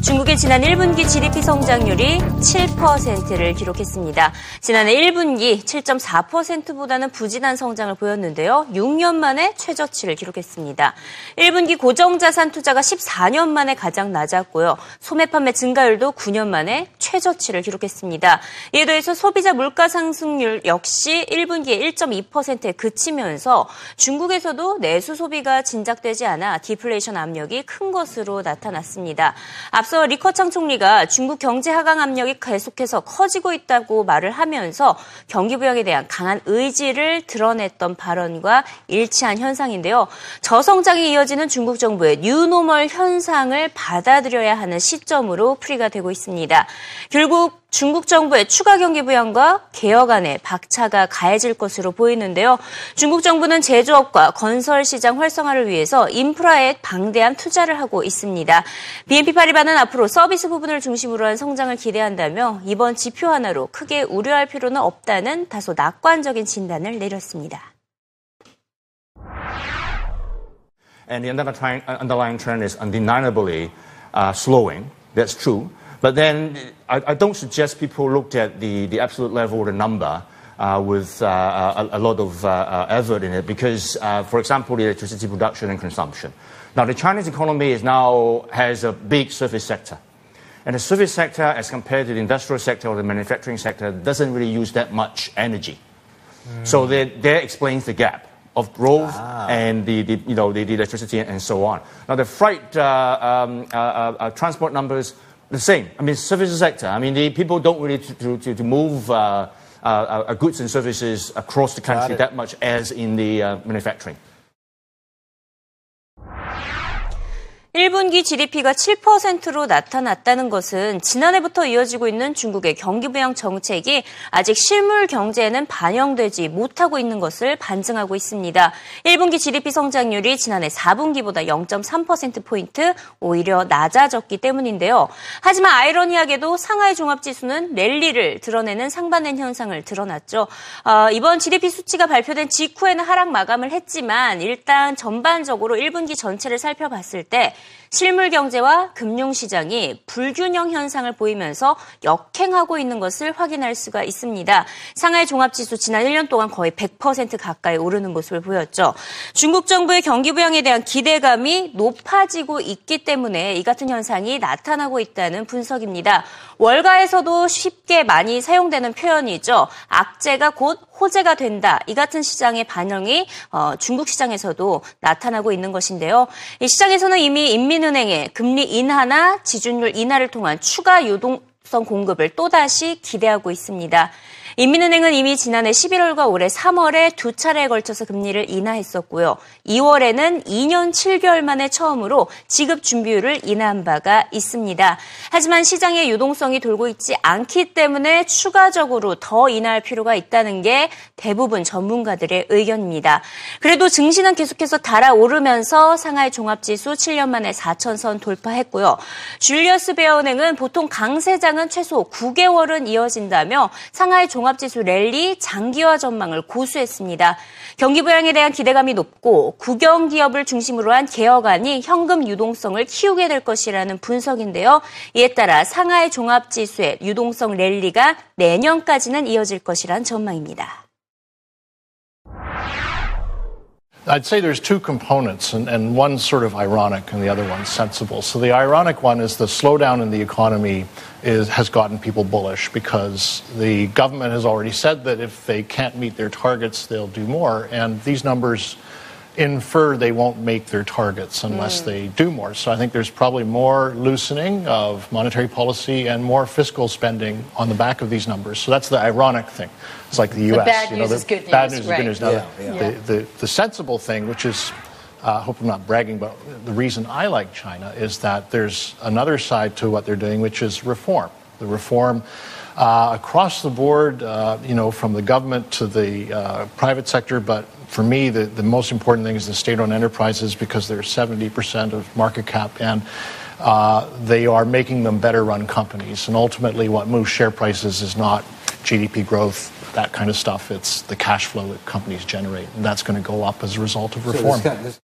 중국의 지난 1분기 GDP 성장률이 7%를 기록했습니다. 지난해 1분기 7.4%보다는 부진한 성장을 보였는데요. 6년 만에 최저치를 기록했습니다. 1분기 고정자산 투자가 14년 만에 가장 낮았고요. 소매 판매 증가율도 9년 만에 최저치를 기록했습니다. 이에 더해서 소비자 물가 상승률 역시 1분기에 1.2%에 그치면서 중국에서도 내수 소비가 진작되지 않아 디플레이션 압력이 큰 것으로 나타났습니다. 앞서 리커창 총리가 중국 경제 하강 압력이 계속해서 커지고 있다고 말을 하면서 경기 부양에 대한 강한 의지를 드러냈던 발언과 일치한 현상인데요. 저성장이 이어지는 중국 정부의 new normal 현상을 받아들여야 하는 시점으로 풀이가 되고 있습니다. 결국 중국 정부의 추가 경기 부양과 개혁 안에 박차가 가해질 것으로 보이는데요. 중국 정부는 제조업과 건설 시장 활성화를 위해서 인프라에 방대한 투자를 하고 있습니다. BNP 파리바는 앞으로 서비스 부분을 중심으로 한 성장을 기대한다며 이번 지표 하나로 크게 우려할 필요는 없다는 다소 낙관적인 진단을 내렸습니다. And the underlying trend is undeniably uh, slowing. That's true. But then I, I, don't suggest people looked at the, the absolute level or the number uh, with uh, a, a, lot of uh, uh effort in it because, uh, for example, the electricity production and consumption. Now, the Chinese economy is now has a big service sector. And the service sector, as compared to the industrial sector or the manufacturing sector, doesn't really use that much energy. Mm. So that, that explains the gap of growth ah. and the, the, you know, the, the, electricity and so on. Now, the freight uh, um, transport numbers the same. I mean, services sector. I mean, the people don't really to, to, to move uh, uh, uh, goods and services across the country that much as in the uh, manufacturing. 1분기 GDP가 7%로 나타났다는 것은 지난해부터 이어지고 있는 중국의 경기 부양 정책이 아직 실물 경제에는 반영되지 못하고 있는 것을 반증하고 있습니다. 1분기 GDP 성장률이 지난해 4분기보다 0.3%포인트 오히려 낮아졌기 때문인데요. 하지만 아이러니하게도 상하이 종합지수는 랠리를 드러내는 상반된 현상을 드러났죠. 어, 이번 GDP 수치가 발표된 직후에는 하락 마감을 했지만 일단 전반적으로 1분기 전체를 살펴봤을 때 실물 경제와 금융 시장이 불균형 현상을 보이면서 역행하고 있는 것을 확인할 수가 있습니다. 상하이 종합지수 지난 1년 동안 거의 100% 가까이 오르는 모습을 보였죠. 중국 정부의 경기 부양에 대한 기대감이 높아지고 있기 때문에 이 같은 현상이 나타나고 있다는 분석입니다. 월가에서도 쉽게 많이 사용되는 표현이죠. 악재가 곧 호재가 된다. 이 같은 시장의 반영이 어, 중국 시장에서도 나타나고 있는 것인데요. 이 시장에서는 이미 인민은행의 금리 인하나 지준율 인하를 통한 추가 유동 성 공급을 또다시 기대하고 있습니다. 인민은행은 이미 지난해 11월과 올해 3월에 두 차례에 걸쳐서 금리를 인하했었고요. 2월에는 2년 7개월 만에 처음으로 지급 준비율을 인하한 바가 있습니다. 하지만 시장의 유동성이 돌고 있지 않기 때문에 추가적으로 더 인하할 필요가 있다는 게 대부분 전문가들의 의견입니다. 그래도 증시는 계속해서 달아오르면서 상하이 종합지수 7년 만에 4천선 돌파했고요. 줄리어스 베어은행은 보통 강세장은 최소 9개월은 이어진다며 상하이 종합 종합지수 랠리 장기화 전망을 고수했습니다. 경기 부양에 대한 기대감이 높고 국영 기업을 중심으로 한 개혁안이 현금 유동성을 키우게 될 것이라는 분석인데요. 이에 따라 상하이 종합지수의 유동성 랠리가 내년까지는 이어질 것이란 전망입니다. I'd say there's two components, and, and sort of ironic and the other one's sensible. So the ironic one is the slowdown in the economy is, has gotten people bullish because the government has already said that if they can't meet their targets, they'll do more. And these numbers infer they won't make their targets unless mm. they do more. So I think there's probably more loosening of monetary policy and more fiscal spending on the back of these numbers. So that's the ironic thing. It's like the U.S. The bad you know, is good news. Bad news right. is good news. Now, yeah, yeah. The, the, the sensible thing, which is uh, hope I'm not bragging, but the reason I like China is that there's another side to what they're doing, which is reform. The reform uh, across the board, uh, you know, from the government to the uh, private sector, but for me, the, the most important thing is the state owned enterprises because they're 70% of market cap and uh, they are making them better run companies. And ultimately, what moves share prices is not GDP growth, that kind of stuff. It's the cash flow that companies generate. And that's going to go up as a result of reform. So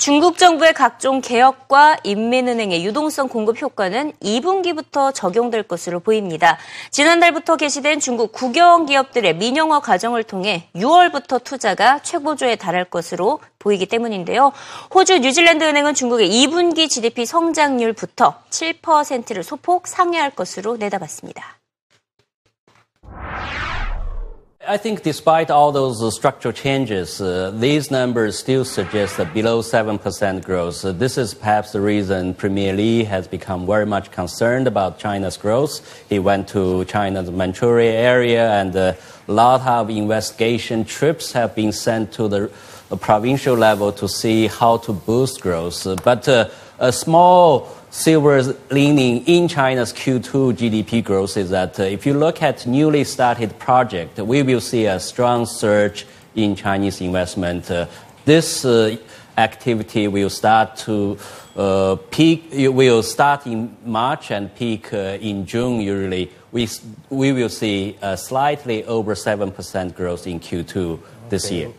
중국 정부의 각종 개혁과 인민은행의 유동성 공급 효과는 2분기부터 적용될 것으로 보입니다. 지난달부터 개시된 중국 국영 기업들의 민영화 과정을 통해 6월부터 투자가 최고조에 달할 것으로 보이기 때문인데요. 호주 뉴질랜드 은행은 중국의 2분기 GDP 성장률부터 7%를 소폭 상회할 것으로 내다봤습니다. I think despite all those uh, structural changes, uh, these numbers still suggest a below 7% growth. Uh, this is perhaps the reason Premier Li has become very much concerned about China's growth. He went to China's Manchuria area and uh, a lot of investigation trips have been sent to the uh, provincial level to see how to boost growth. But a small silver lining in China's Q2 GDP growth is that uh, if you look at newly started project, we will see a strong surge in Chinese investment. Uh, this uh, activity will start to uh, peak, will start in March and peak uh, in June usually. We, we will see a slightly over 7% growth in Q2 this okay. year.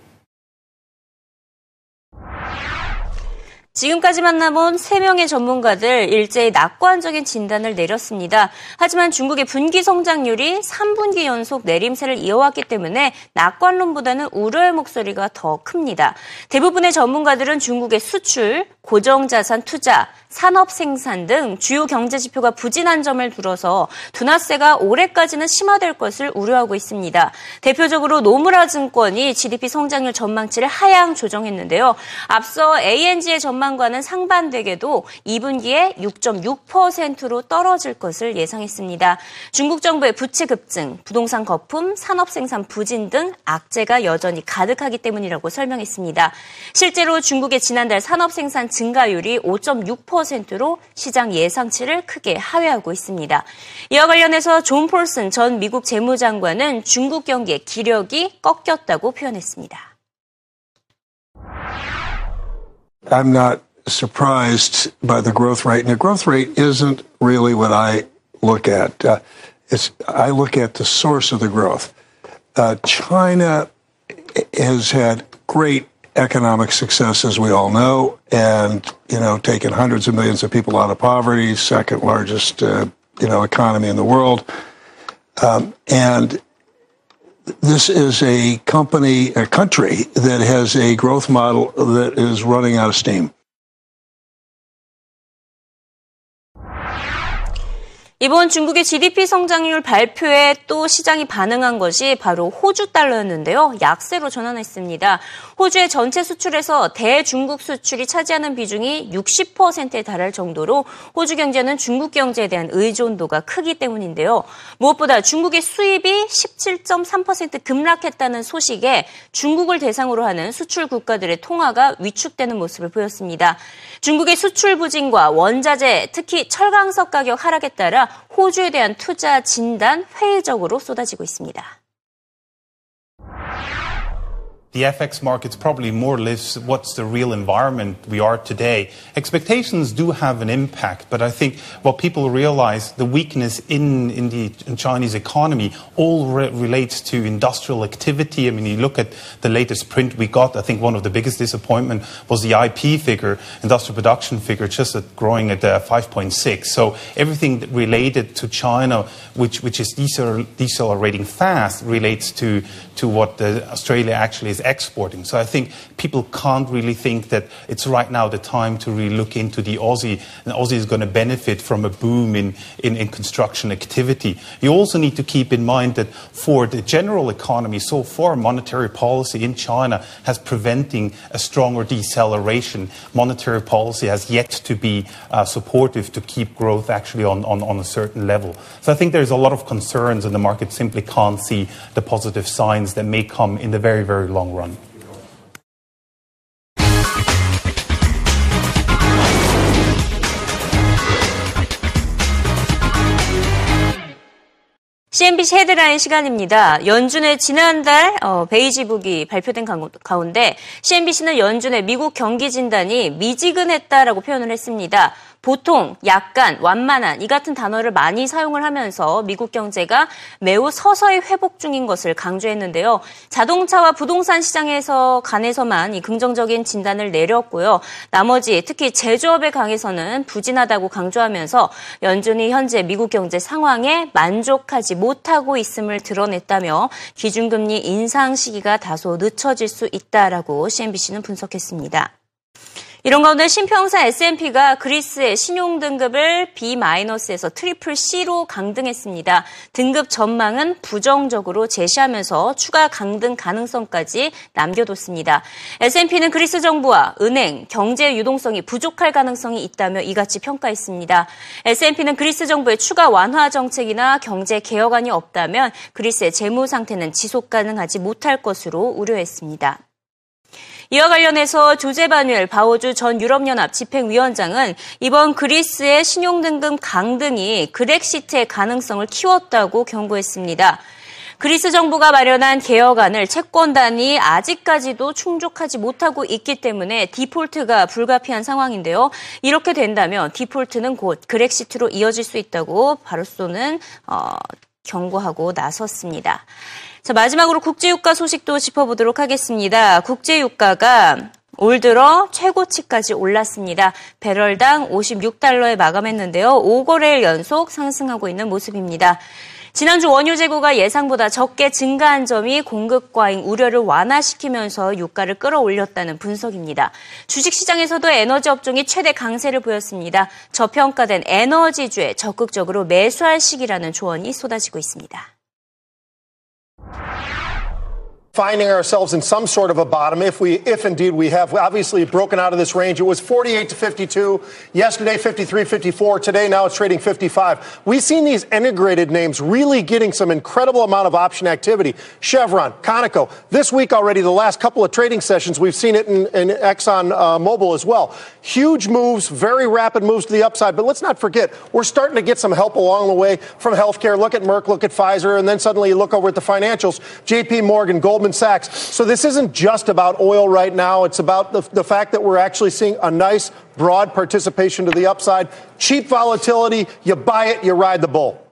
지금까지 만나본 3명의 전문가들 일제히 낙관적인 진단을 내렸습니다. 하지만 중국의 분기 성장률이 3분기 연속 내림세를 이어왔기 때문에 낙관론보다는 우려의 목소리가 더 큽니다. 대부분의 전문가들은 중국의 수출, 고정자산 투자, 산업 생산 등 주요 경제 지표가 부진한 점을 들어서 둔화세가 올해까지는 심화될 것을 우려하고 있습니다. 대표적으로 노무라 증권이 GDP 성장률 전망치를 하향 조정했는데요. 앞서 ANG의 전망과는 상반되게도 2분기에 6.6%로 떨어질 것을 예상했습니다. 중국 정부의 부채 급증, 부동산 거품, 산업 생산 부진 등 악재가 여전히 가득하기 때문이라고 설명했습니다. 실제로 중국의 지난달 산업 생산 증가율이 5.6%로 시장 예상치를 크게 하회하고 있습니다. 이와 관련해서 존 폴슨 전 미국 재무장관은 중국 경기의 기력이 꺾였다고 표현했습니다. I'm not surprised by the growth rate. And the growth rate isn't really what I look at. Uh, it's, I look at the source of the growth. Uh, China has had great economic success, as we all know, and you know, taken hundreds of millions of people out of poverty, second largest uh, you know economy in the world, um, and this is a company, a country that has a growth model that is running out of steam. 이번 중국의 GDP 성장률 발표에 또 시장이 반응한 것이 바로 호주 달러였는데요. 약세로 전환했습니다. 호주의 전체 수출에서 대중국 수출이 차지하는 비중이 60%에 달할 정도로 호주 경제는 중국 경제에 대한 의존도가 크기 때문인데요. 무엇보다 중국의 수입이 17.3% 급락했다는 소식에 중국을 대상으로 하는 수출 국가들의 통화가 위축되는 모습을 보였습니다. 중국의 수출 부진과 원자재, 특히 철강석 가격 하락에 따라 호주에 대한 투자 진단 회의적으로 쏟아지고 있습니다. The FX markets probably more lives what's the real environment we are today. Expectations do have an impact, but I think what people realize, the weakness in, in the in Chinese economy all re- relates to industrial activity. I mean, you look at the latest print we got, I think one of the biggest disappointment was the IP figure, industrial production figure, just at growing at uh, 5.6. So everything related to China, which, which is decelerating fast, relates to, to what Australia actually is exporting. So I think people can't really think that it's right now the time to really look into the Aussie, and Aussie is going to benefit from a boom in, in, in construction activity. You also need to keep in mind that for the general economy, so far monetary policy in China has preventing a stronger deceleration. Monetary policy has yet to be uh, supportive to keep growth actually on, on, on a certain level. So I think there's a lot of concerns and the market simply can't see the positive signs that may come in the very, very long run. CNBC 헤드라인 시간입니다. 연준의 지난달 어, 베이지북이 발표된 가운데 CNBC는 연준의 미국 경기 진단이 미지근했다라고 표현을 했습니다. 보통, 약간, 완만한 이 같은 단어를 많이 사용을 하면서 미국 경제가 매우 서서히 회복 중인 것을 강조했는데요. 자동차와 부동산 시장에 관해서만이 긍정적인 진단을 내렸고요. 나머지 특히 제조업에 관해서는 부진하다고 강조하면서 연준이 현재 미국 경제 상황에 만족하지 못하고 있음을 드러냈다며 기준금리 인상 시기가 다소 늦춰질 수 있다라고 CNBC는 분석했습니다. 이런 가운데 신평사 S&P가 그리스의 신용 등급을 B-에서 triple C로 강등했습니다. 등급 전망은 부정적으로 제시하면서 추가 강등 가능성까지 남겨뒀습니다. S&P는 그리스 정부와 은행, 경제 유동성이 부족할 가능성이 있다며 이같이 평가했습니다. S&P는 그리스 정부의 추가 완화 정책이나 경제 개혁안이 없다면 그리스의 재무 상태는 지속 가능하지 못할 것으로 우려했습니다. 이와 관련해서 조제 바뉴엘 바오주 전 유럽연합 집행위원장은 이번 그리스의 신용등급 강등이 그렉시트의 가능성을 키웠다고 경고했습니다. 그리스 정부가 마련한 개혁안을 채권단이 아직까지도 충족하지 못하고 있기 때문에 디폴트가 불가피한 상황인데요. 이렇게 된다면 디폴트는 곧 그렉시트로 이어질 수 있다고 바로쏘는 어, 경고하고 나섰습니다. 자, 마지막으로 국제유가 소식도 짚어보도록 하겠습니다. 국제유가가 올 들어 최고치까지 올랐습니다. 배럴당 56달러에 마감했는데요. 5거래일 연속 상승하고 있는 모습입니다. 지난주 원유 재고가 예상보다 적게 증가한 점이 공급 과잉 우려를 완화시키면서 유가를 끌어올렸다는 분석입니다. 주식시장에서도 에너지 업종이 최대 강세를 보였습니다. 저평가된 에너지주에 적극적으로 매수할 시기라는 조언이 쏟아지고 있습니다. Finding ourselves in some sort of a bottom if we if indeed we have. Obviously broken out of this range it was 48 to 52 yesterday 53 54 today now it's trading 55 we've seen these integrated names really getting some incredible amount of option activity. Chevron conoco. This week already the last couple of trading sessions we've seen it in, in exxon uh, mobil as well. Huge moves very rapid moves to the upside. But let's not forget we're starting to get some help along the way from healthcare. Look at merck look at pfizer and then suddenly you look over at the financials. Jp morgan gold Goldman Sachs. So this isn't just about oil right now. It's about the, the fact that we're actually seeing a nice, broad participation to the upside. Cheap volatility. You buy it, you ride the bull.